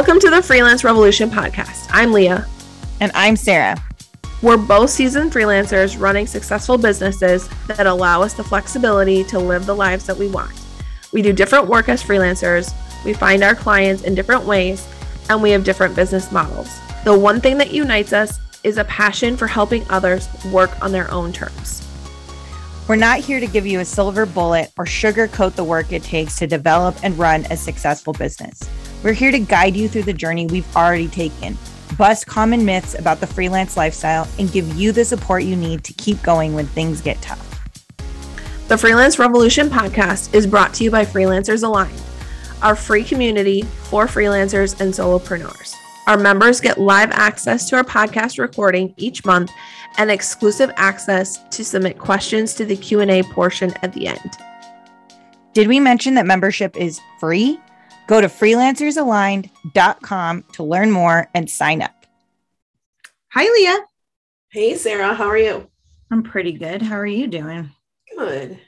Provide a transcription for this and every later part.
Welcome to the Freelance Revolution podcast. I'm Leah. And I'm Sarah. We're both seasoned freelancers running successful businesses that allow us the flexibility to live the lives that we want. We do different work as freelancers, we find our clients in different ways, and we have different business models. The one thing that unites us is a passion for helping others work on their own terms. We're not here to give you a silver bullet or sugarcoat the work it takes to develop and run a successful business. We're here to guide you through the journey we've already taken, bust common myths about the freelance lifestyle, and give you the support you need to keep going when things get tough. The Freelance Revolution podcast is brought to you by Freelancers Aligned, our free community for freelancers and solopreneurs. Our members get live access to our podcast recording each month and exclusive access to submit questions to the Q&A portion at the end. Did we mention that membership is free? Go to freelancersaligned.com to learn more and sign up. Hi, Leah. Hey, Sarah. How are you? I'm pretty good. How are you doing? Good.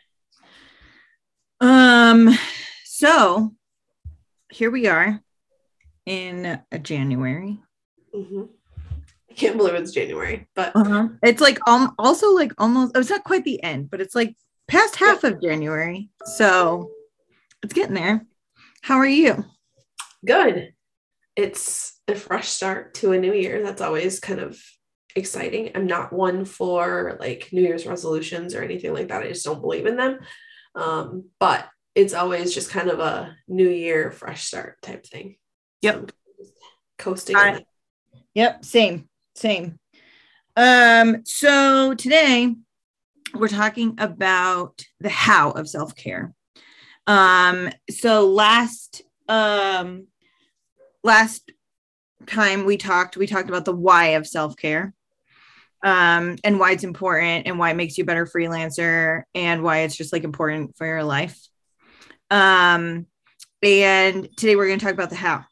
Um, so here we are in January. Mm-hmm. I can't believe it's January, but uh-huh. it's like um also like almost it's not quite the end, but it's like past half of January. So it's getting there. How are you? Good. It's a fresh start to a new year. That's always kind of exciting. I'm not one for like New Year's resolutions or anything like that. I just don't believe in them. Um, but it's always just kind of a new year, fresh start type thing. Yep. So coasting. I, yep. Same. Same. Um, so today we're talking about the how of self-care. Um, so last um last time we talked, we talked about the why of self-care. Um, and why it's important and why it makes you a better freelancer and why it's just like important for your life. Um, and today we're going to talk about the how.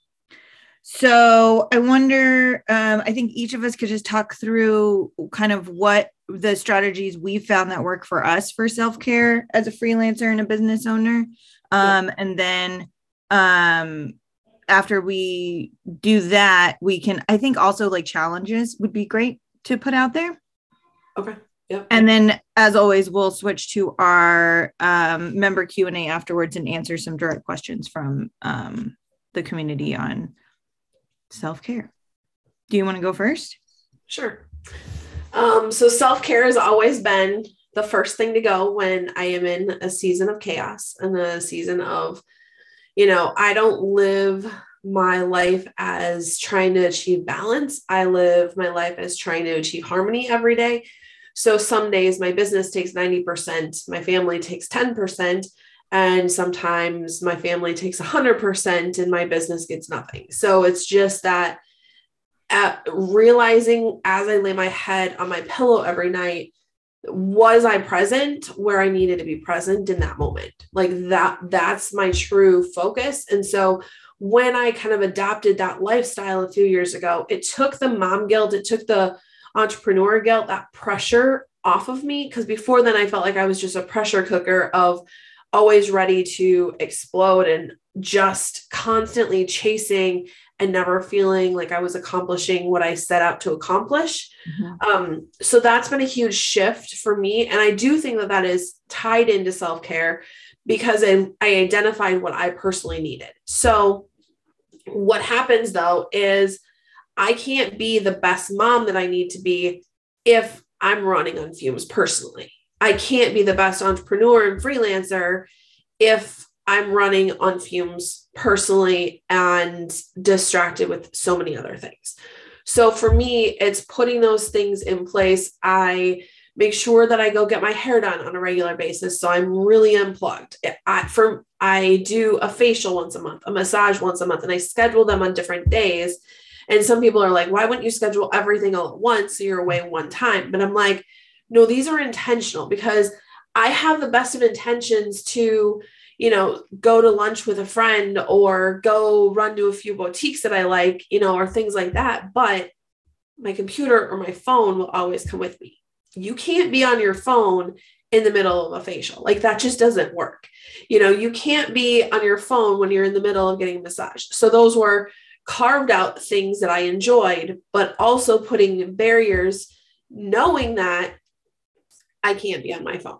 So I wonder, um, I think each of us could just talk through kind of what the strategies we found that work for us for self-care as a freelancer and a business owner um, yeah. and then um, after we do that we can i think also like challenges would be great to put out there okay Yep. And then, as always, we'll switch to our um, member Q and A afterwards and answer some direct questions from um, the community on self care. Do you want to go first? Sure. Um, so self care has always been the first thing to go when I am in a season of chaos and a season of, you know, I don't live my life as trying to achieve balance. I live my life as trying to achieve harmony every day. So some days my business takes 90%, my family takes 10%, and sometimes my family takes 100% and my business gets nothing. So it's just that at realizing as I lay my head on my pillow every night, was I present where I needed to be present in that moment? Like that, that's my true focus. And so when I kind of adopted that lifestyle a few years ago, it took the mom guilt, it took the entrepreneur guilt, that pressure off of me. Because before then, I felt like I was just a pressure cooker of always ready to explode and just constantly chasing and never feeling like I was accomplishing what I set out to accomplish. Mm-hmm. Um, so that's been a huge shift for me. And I do think that that is tied into self care because I, I identified what I personally needed. So, what happens though is I can't be the best mom that I need to be if I'm running on fumes personally. I can't be the best entrepreneur and freelancer if I'm running on fumes personally and distracted with so many other things. So for me, it's putting those things in place. I make sure that I go get my hair done on a regular basis. So I'm really unplugged. I, for, I do a facial once a month, a massage once a month, and I schedule them on different days. And some people are like, why wouldn't you schedule everything all at once so you're away one time? But I'm like, no, these are intentional because I have the best of intentions to you know, go to lunch with a friend or go run to a few boutiques that I like, you know, or things like that. But my computer or my phone will always come with me. You can't be on your phone in the middle of a facial. Like that just doesn't work. You know, you can't be on your phone when you're in the middle of getting a massage. So those were carved out things that I enjoyed, but also putting barriers, knowing that I can't be on my phone.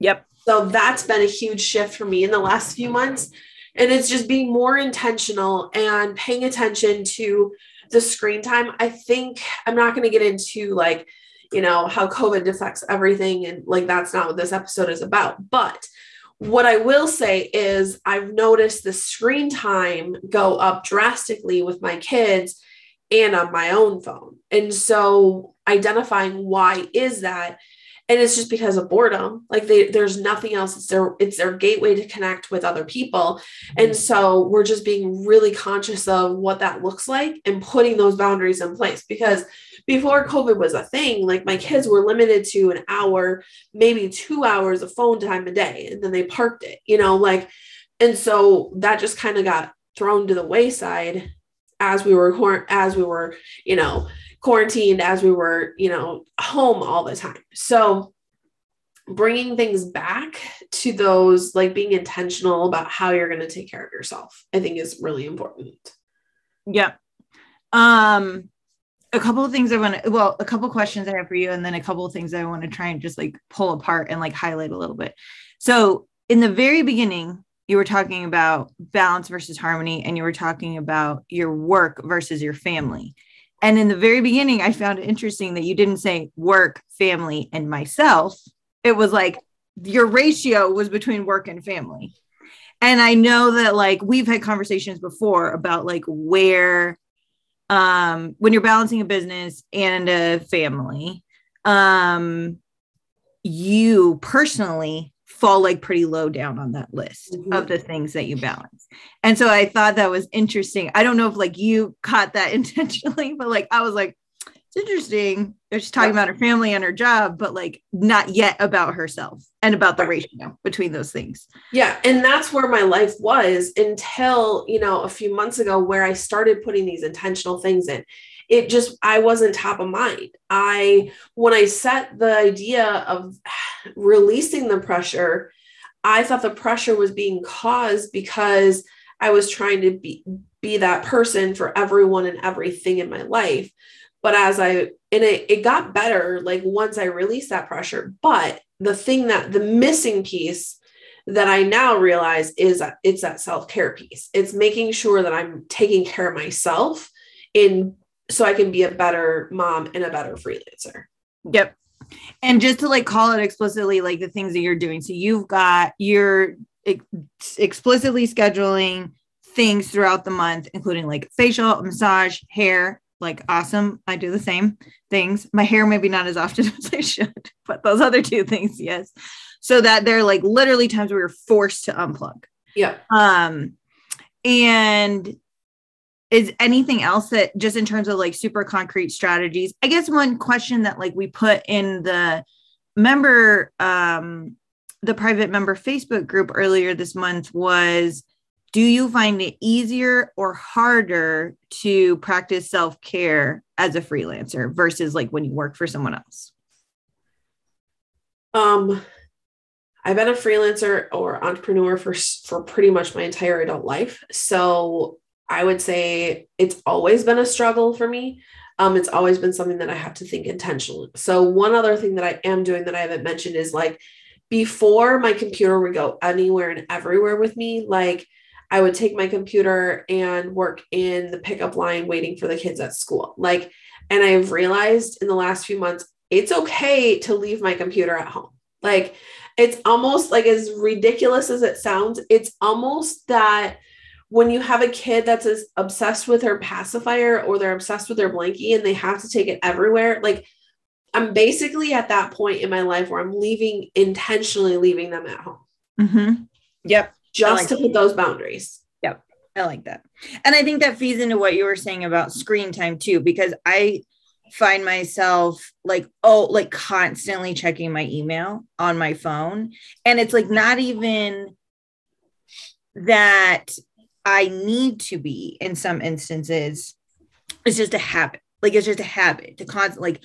Yep. So that's been a huge shift for me in the last few months. And it's just being more intentional and paying attention to the screen time. I think I'm not going to get into like, you know, how COVID affects everything. And like, that's not what this episode is about. But what I will say is, I've noticed the screen time go up drastically with my kids and on my own phone. And so identifying why is that and it's just because of boredom. Like they there's nothing else. It's their it's their gateway to connect with other people. And mm-hmm. so we're just being really conscious of what that looks like and putting those boundaries in place. Because before covid was a thing like my kids were limited to an hour maybe 2 hours of phone time a day and then they parked it you know like and so that just kind of got thrown to the wayside as we were as we were you know quarantined as we were, you know, home all the time. So bringing things back to those like being intentional about how you're going to take care of yourself i think is really important. Yeah um a couple of things i want to well a couple questions i have for you and then a couple of things i want to try and just like pull apart and like highlight a little bit. So in the very beginning you were talking about balance versus harmony and you were talking about your work versus your family and in the very beginning, I found it interesting that you didn't say work, family, and myself. It was like your ratio was between work and family. And I know that like we've had conversations before about like where um when you're balancing a business and a family, um you personally fall like pretty low down on that list mm-hmm. of the things that you balance. And so I thought that was interesting. I don't know if like you caught that intentionally, but like I was like, it's interesting. She's talking yeah. about her family and her job, but like not yet about herself and about the ratio between those things. Yeah. And that's where my life was until, you know, a few months ago where I started putting these intentional things in it just i wasn't top of mind i when i set the idea of releasing the pressure i thought the pressure was being caused because i was trying to be be that person for everyone and everything in my life but as i and it, it got better like once i released that pressure but the thing that the missing piece that I now realize is that it's that self care piece. It's making sure that I'm taking care of myself in so I can be a better mom and a better freelancer. Yep. And just to like call it explicitly, like the things that you're doing. So you've got, you're ex- explicitly scheduling things throughout the month, including like facial, massage, hair, like awesome. I do the same things. My hair, maybe not as often as I should, but those other two things, yes. So that they're like literally times where you're forced to unplug. Yeah. Um, and is anything else that just in terms of like super concrete strategies? I guess one question that like we put in the member um the private member facebook group earlier this month was do you find it easier or harder to practice self-care as a freelancer versus like when you work for someone else? Um i've been a freelancer or entrepreneur for for pretty much my entire adult life. So I would say it's always been a struggle for me. Um, it's always been something that I have to think intentionally. So, one other thing that I am doing that I haven't mentioned is like before my computer would go anywhere and everywhere with me, like I would take my computer and work in the pickup line waiting for the kids at school. Like, and I've realized in the last few months, it's okay to leave my computer at home. Like, it's almost like as ridiculous as it sounds, it's almost that when you have a kid that's as obsessed with their pacifier or they're obsessed with their blankie and they have to take it everywhere, like I'm basically at that point in my life where I'm leaving intentionally leaving them at home. Mm-hmm. Yep. Just like to put those boundaries. Yep. I like that. And I think that feeds into what you were saying about screen time too, because I find myself like, oh, like constantly checking my email on my phone. And it's like not even that I need to be in some instances. It's just a habit. Like it's just a habit to constantly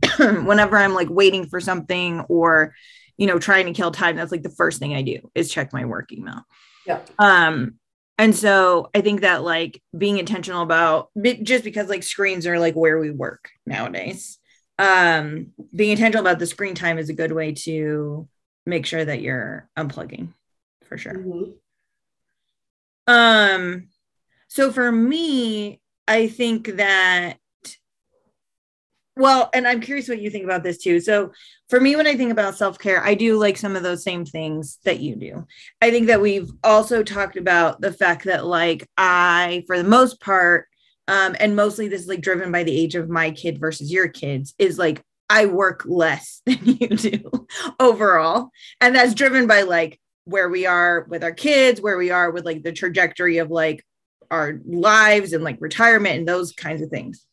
like whenever I'm like waiting for something or you know trying to kill time, that's like the first thing I do is check my work email. Yeah. Um and so i think that like being intentional about just because like screens are like where we work nowadays um being intentional about the screen time is a good way to make sure that you're unplugging for sure mm-hmm. Um so for me i think that well, and I'm curious what you think about this too. So, for me, when I think about self care, I do like some of those same things that you do. I think that we've also talked about the fact that, like, I, for the most part, um, and mostly this is like driven by the age of my kid versus your kids, is like I work less than you do overall. And that's driven by like where we are with our kids, where we are with like the trajectory of like our lives and like retirement and those kinds of things.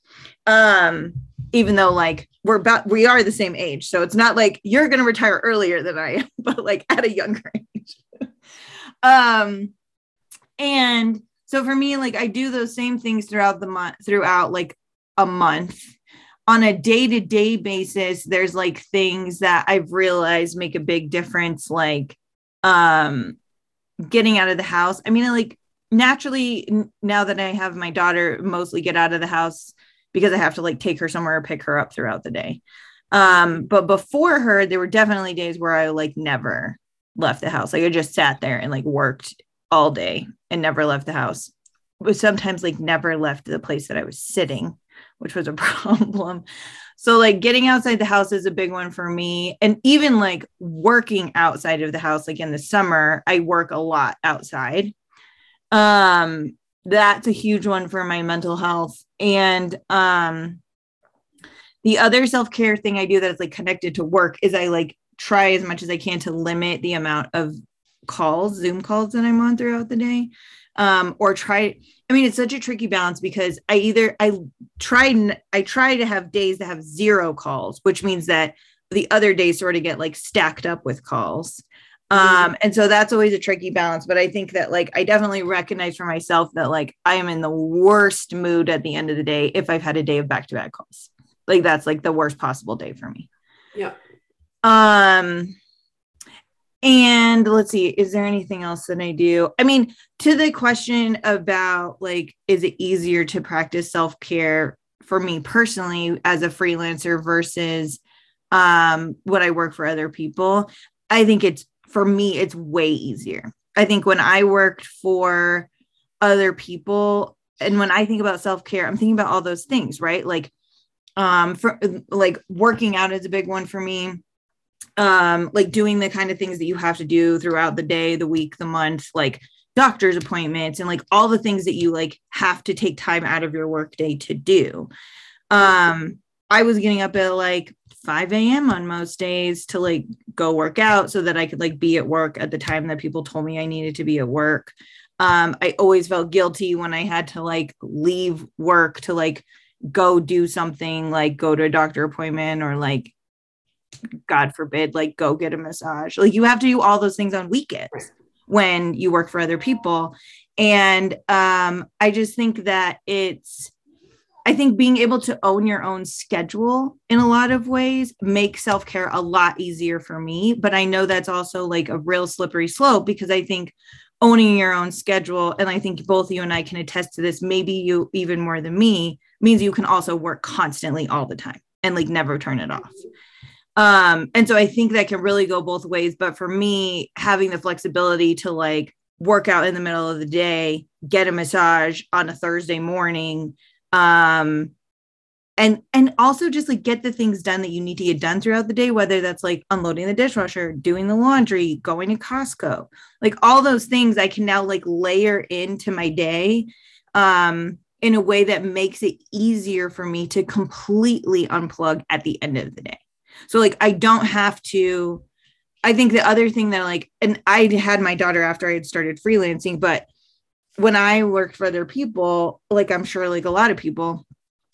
Um, even though like we're about we are the same age. So it's not like you're to retire earlier than i am but like at a younger age. Um and so for me like i do those same things throughout the month throughout like a month. On a day-to-day basis there's like things that i've realized make a big difference like um getting out of the house i mean like naturally now that i have my daughter mostly get out of the house because I have to like take her somewhere or pick her up throughout the day. Um, but before her, there were definitely days where I like never left the house. Like I just sat there and like worked all day and never left the house. But sometimes like never left the place that I was sitting, which was a problem. So like getting outside the house is a big one for me. And even like working outside of the house, like in the summer, I work a lot outside. Um, that's a huge one for my mental health and um the other self-care thing i do that is like connected to work is i like try as much as i can to limit the amount of calls zoom calls that i'm on throughout the day um or try i mean it's such a tricky balance because i either i try i try to have days that have zero calls which means that the other days sort of get like stacked up with calls. Um, and so that's always a tricky balance. But I think that like I definitely recognize for myself that like I am in the worst mood at the end of the day if I've had a day of back-to-back calls. Like that's like the worst possible day for me. Yeah. Um and let's see, is there anything else that I do? I mean, to the question about like, is it easier to practice self-care for me personally as a freelancer versus um when I work for other people? I think it's for me, it's way easier. I think when I worked for other people, and when I think about self care, I'm thinking about all those things, right? Like, um, for like working out is a big one for me. Um, like doing the kind of things that you have to do throughout the day, the week, the month, like doctor's appointments, and like all the things that you like have to take time out of your workday to do. Um, I was getting up at like 5 a.m. on most days to like go work out so that I could like be at work at the time that people told me I needed to be at work. Um, I always felt guilty when I had to like leave work to like go do something like go to a doctor appointment or like God forbid, like go get a massage. Like you have to do all those things on weekends when you work for other people. And um, I just think that it's I think being able to own your own schedule in a lot of ways makes self care a lot easier for me. But I know that's also like a real slippery slope because I think owning your own schedule, and I think both you and I can attest to this, maybe you even more than me, means you can also work constantly all the time and like never turn it off. Um, and so I think that can really go both ways. But for me, having the flexibility to like work out in the middle of the day, get a massage on a Thursday morning, um and and also just like get the things done that you need to get done throughout the day whether that's like unloading the dishwasher doing the laundry going to costco like all those things i can now like layer into my day um in a way that makes it easier for me to completely unplug at the end of the day so like i don't have to i think the other thing that like and i had my daughter after i had started freelancing but when I worked for other people, like I'm sure like a lot of people,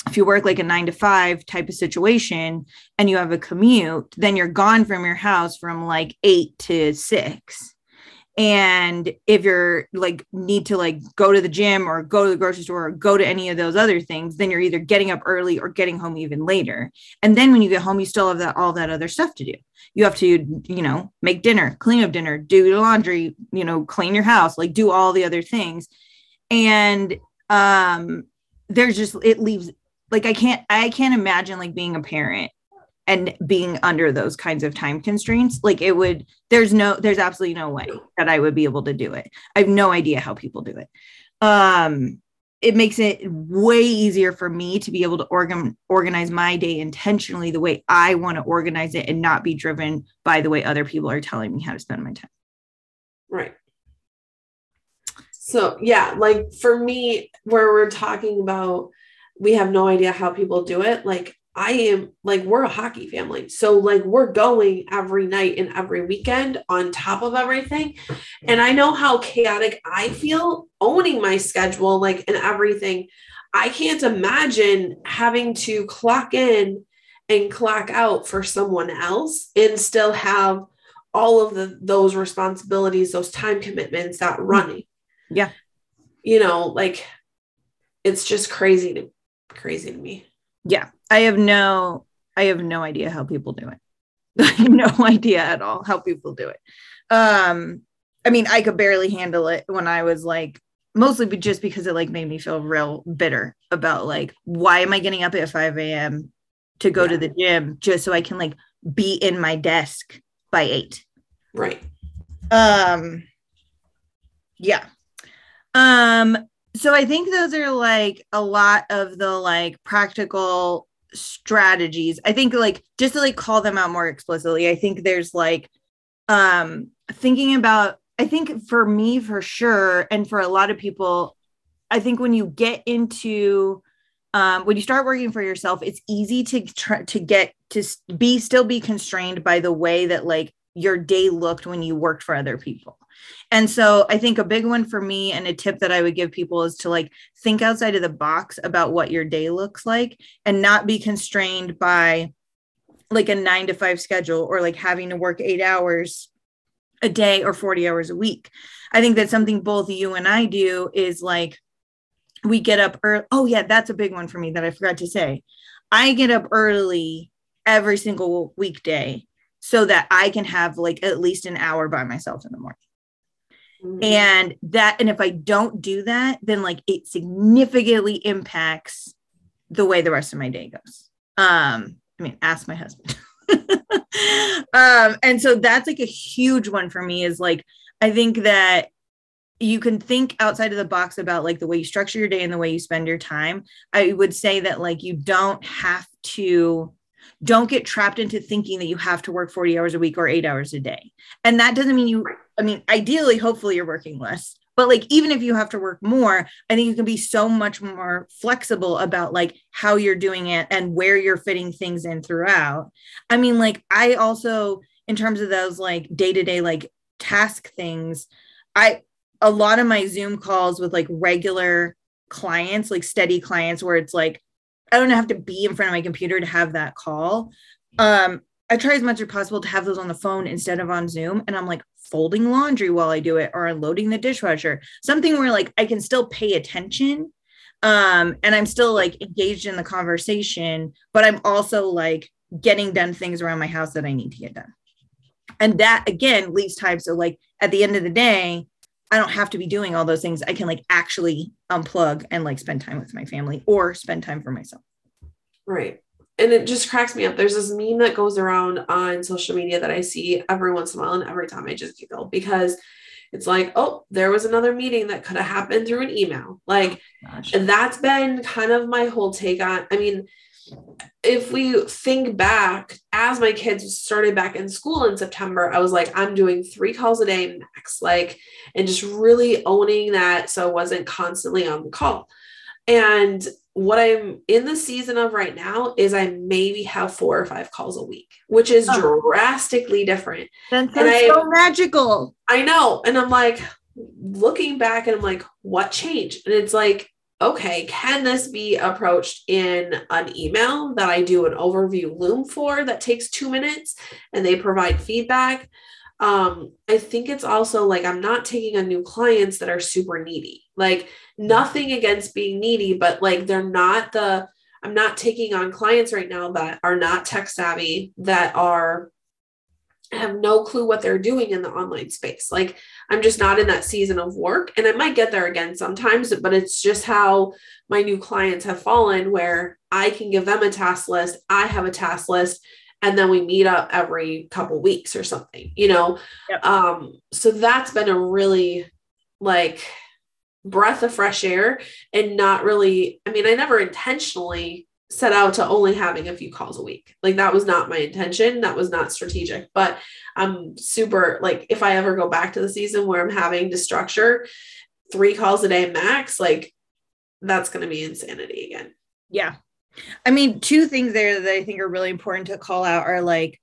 if you work like a nine to five type of situation and you have a commute, then you're gone from your house from like eight to six. And if you're like need to like go to the gym or go to the grocery store or go to any of those other things then you're either getting up early or getting home even later. And then when you get home you still have that all that other stuff to do. You have to you know make dinner clean up dinner do the laundry you know clean your house like do all the other things. And um there's just it leaves like i can't i can't imagine like being a parent and being under those kinds of time constraints like it would there's no there's absolutely no way that i would be able to do it. I have no idea how people do it. Um it makes it way easier for me to be able to organ, organize my day intentionally the way i want to organize it and not be driven by the way other people are telling me how to spend my time. Right. So yeah like for me where we're talking about we have no idea how people do it like I am like, we're a hockey family. So, like, we're going every night and every weekend on top of everything. And I know how chaotic I feel owning my schedule, like, and everything. I can't imagine having to clock in and clock out for someone else and still have all of the those responsibilities, those time commitments that mm-hmm. running. Yeah. You know, like it's just crazy to crazy to me yeah i have no i have no idea how people do it. No idea at all how people do it. Um i mean i could barely handle it when i was like mostly just because it like made me feel real bitter about like why am i getting up at 5 a.m to go yeah. to the gym just so i can like be in my desk by 8 right. Um yeah. Um so I think those are like a lot of the like practical strategies. I think like just to like call them out more explicitly, I think there's like um thinking about I think for me for sure and for a lot of people I think when you get into um, when you start working for yourself, it's easy to try to get to be still be constrained by the way that like your day looked when you worked for other people. And so I think a big one for me and a tip that I would give people is to like think outside of the box about what your day looks like and not be constrained by like a 9 to 5 schedule or like having to work 8 hours a day or 40 hours a week. I think that something both you and I do is like we get up early. Oh yeah, that's a big one for me that I forgot to say. I get up early every single weekday so that I can have like at least an hour by myself in the morning. Mm-hmm. And that, and if I don't do that, then like it significantly impacts the way the rest of my day goes. Um, I mean, ask my husband. um, and so that's like a huge one for me is like, I think that you can think outside of the box about like the way you structure your day and the way you spend your time. I would say that like you don't have to don't get trapped into thinking that you have to work 40 hours a week or eight hours a day. And that doesn't mean you, I mean, ideally, hopefully you're working less. But like, even if you have to work more, I think you can be so much more flexible about like how you're doing it and where you're fitting things in throughout. I mean, like, I also, in terms of those like day to day, like task things, I, a lot of my Zoom calls with like regular clients, like steady clients, where it's like, I don't have to be in front of my computer to have that call. Um, I try as much as possible to have those on the phone instead of on Zoom. And I'm like folding laundry while I do it or unloading the dishwasher, something where like I can still pay attention. Um, and I'm still like engaged in the conversation, but I'm also like getting done things around my house that I need to get done. And that again leaves time. So like at the end of the day, I don't have to be doing all those things. I can like actually unplug and like spend time with my family or spend time for myself. Right. And it just cracks me up. There's this meme that goes around on social media that I see every once in a while, and every time I just giggle because it's like, oh, there was another meeting that could have happened through an email. Like, and that's been kind of my whole take on. I mean, if we think back as my kids started back in school in September, I was like, I'm doing three calls a day max, like, and just really owning that. So I wasn't constantly on the call. And what I'm in the season of right now is I maybe have four or five calls a week, which is oh. drastically different. That's so magical. I know. And I'm like looking back and I'm like, what changed? And it's like, okay, can this be approached in an email that I do an overview loom for that takes two minutes and they provide feedback? um i think it's also like i'm not taking on new clients that are super needy like nothing against being needy but like they're not the i'm not taking on clients right now that are not tech savvy that are have no clue what they're doing in the online space like i'm just not in that season of work and i might get there again sometimes but it's just how my new clients have fallen where i can give them a task list i have a task list and then we meet up every couple weeks or something you know yep. um so that's been a really like breath of fresh air and not really i mean i never intentionally set out to only having a few calls a week. Like that was not my intention. That was not strategic. But i'm super like if i ever go back to the season where i'm having to structure three calls a day max like that's going to be insanity again. Yeah. I mean, two things there that I think are really important to call out are like,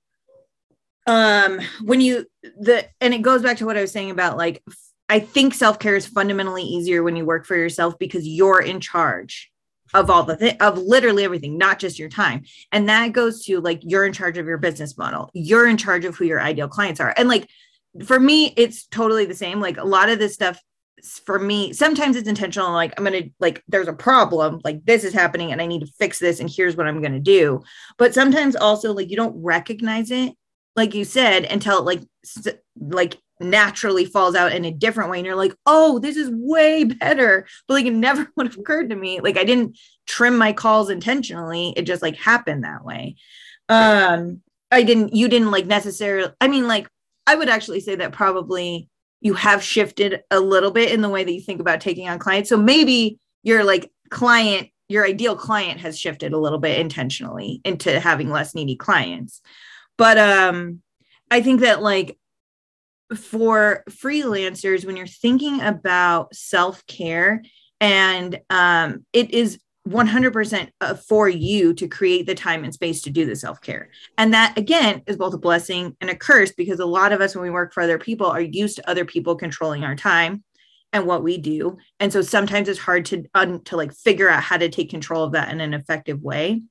um, when you the and it goes back to what I was saying about like, I think self care is fundamentally easier when you work for yourself because you're in charge of all the th- of literally everything, not just your time. And that goes to like you're in charge of your business model. You're in charge of who your ideal clients are. And like for me, it's totally the same. Like a lot of this stuff for me sometimes it's intentional like i'm gonna like there's a problem like this is happening and i need to fix this and here's what i'm gonna do but sometimes also like you don't recognize it like you said until like like naturally falls out in a different way. And you're like oh this is way better. But like it never would have occurred to me. Like i didn't trim my calls intentionally. It just like happened that way. Um i didn't you didn't like necessarily i mean like i would actually say that probably you have shifted a little bit in the way that you think about taking on clients. So maybe your like client, your ideal client has shifted a little bit intentionally into having less needy clients. But um I think that like for freelancers when you're thinking about self-care and um it is 100% uh, for you to create the time and space to do the self care. And that, again, is both a blessing and a curse because a lot of us, when we work for other people, are used to other people controlling our time and what we do. And so sometimes it's hard to, um, to like figure out how to take control of that in an effective way.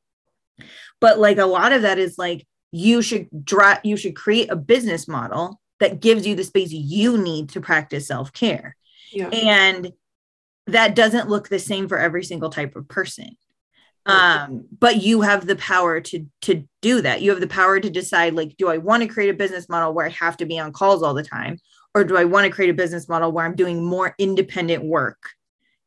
But like a lot of that is like, you should draw, you should create a business model that gives you the space you need to practice self care. Yeah. And that doesn't look the same for every single type of person. Um but you have the power to to do that. You have the power to decide like do i want to create a business model where i have to be on calls all the time? Or do i want to create a business model where i'm doing more independent work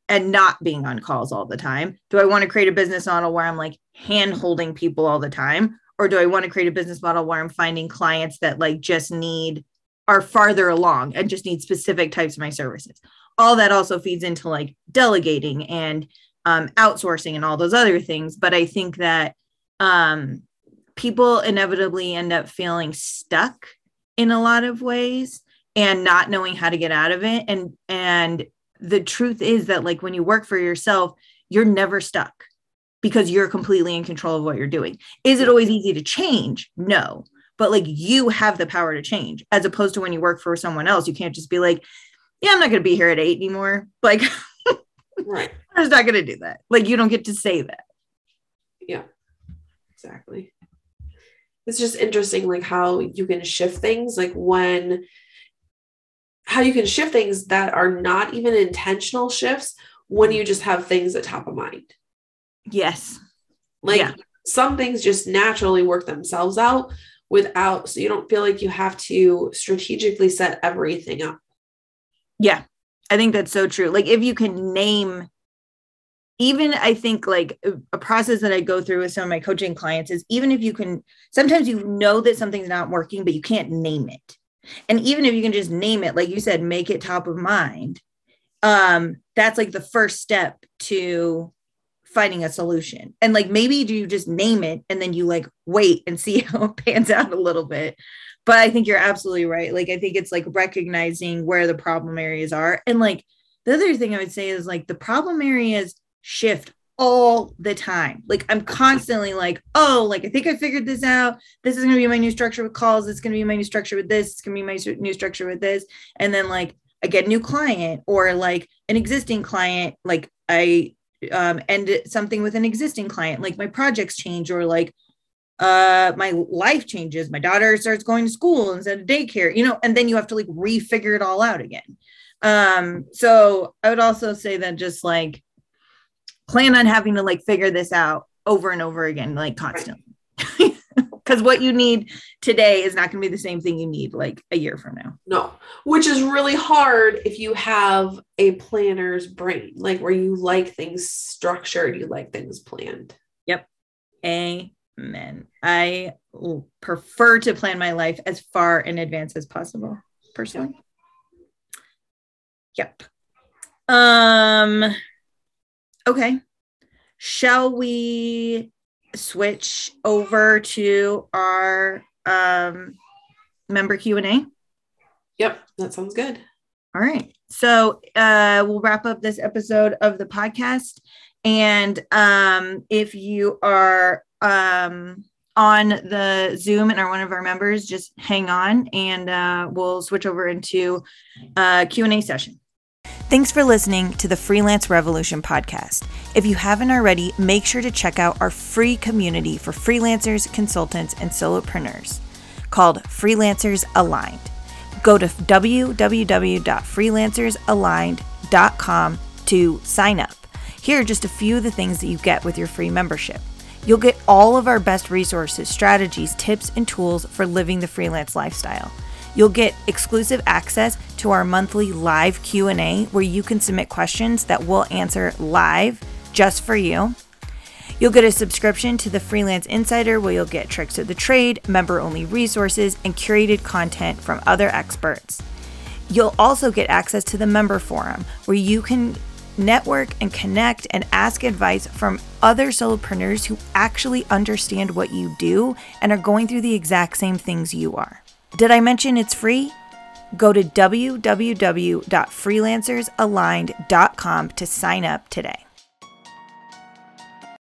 and not being on calls all the time? Do i want to create a business model where i'm like hand holding people all the time? Or do i want to create a business model where i'm finding clients that like just need are farther along and just need specific types of my services all that also feeds into like delegating and um, outsourcing and all those other things. But I think that um, people inevitably end up feeling stuck in a lot of ways and not knowing how to get out of it. And and the truth is that like when you work for yourself, you're never stuck because you're completely in control of what you're doing. Is it always easy to change? No. But like you have the power to change as opposed to when you work for someone else, you can't just be like, yeah, I'm not going to be here at eight anymore. Like, right. I'm just not going to do that. Like, you don't get to say that. Yeah, exactly. It's just interesting, like, how you can shift things, like, when how you can shift things that are not even intentional shifts when you just have things at top of mind. Yes. Like, yeah. some things just naturally work themselves out without, so you don't feel like you have to strategically set everything up. Yeah, I think that's so true. Like if you can name even I think like a process that I go through with some of my coaching clients is even if you can sometimes you know that something's not working but you can't name it. And even if you can just name it like you said make it top of mind. Um that's like the first step to finding a solution. And like maybe do you just name it and then you like wait and see how it pans out a little bit but I think you're absolutely right. Like, I think it's like recognizing where the problem areas are. And like the other thing I would say is like the problem areas shift all the time. Like, I'm constantly like, oh, like, I think I figured this out. This is going to be my new structure with calls. It's going to be my new structure with this. It's going to be my new structure with this. And then like, I get a new client or like an existing client, like I um, end something with an existing client, like my projects change or like uh my life changes. My daughter starts going to school instead of daycare you know and then you have to like refigure it all out again. Um so i would also say that just like plan on having to like figure this out over and over again like constantly because what you need today is not going to be the same thing you need like a year from now no which is really hard if you have a planner's brain like where you like things structured you like things planned yep Amen. I prefer to plan my life as far in advance as possible, personally. Yep. Um okay. Shall we switch over to our um member Q&A? Yep, that sounds good. All right. So, uh we'll wrap up this episode of the podcast and um if you are um, on the Zoom and are one of our members, just hang on and uh, we'll switch over into a Q&A session. Thanks for listening to the Freelance Revolution podcast. If you haven't already, make sure to check out our free community for freelancers, consultants, and solopreneurs called Freelancers Aligned. Go to www.freelancersaligned.com to sign up. Here are just a few of the things that you get with your free membership. You'll get all of our best resources, strategies, tips, and tools for living the freelance lifestyle. You'll get exclusive access to our monthly live Q&A where you can submit questions that we'll answer live just for you. You'll get a subscription to the Freelance Insider where you'll get tricks of the trade, member-only resources, and curated content from other experts. You'll also get access to the member forum where you can network and connect and ask advice from other solopreneurs who actually understand what you do and are going through the exact same things you are. Did I mention it's free? Go to www.freelancersaligned.com to sign up today.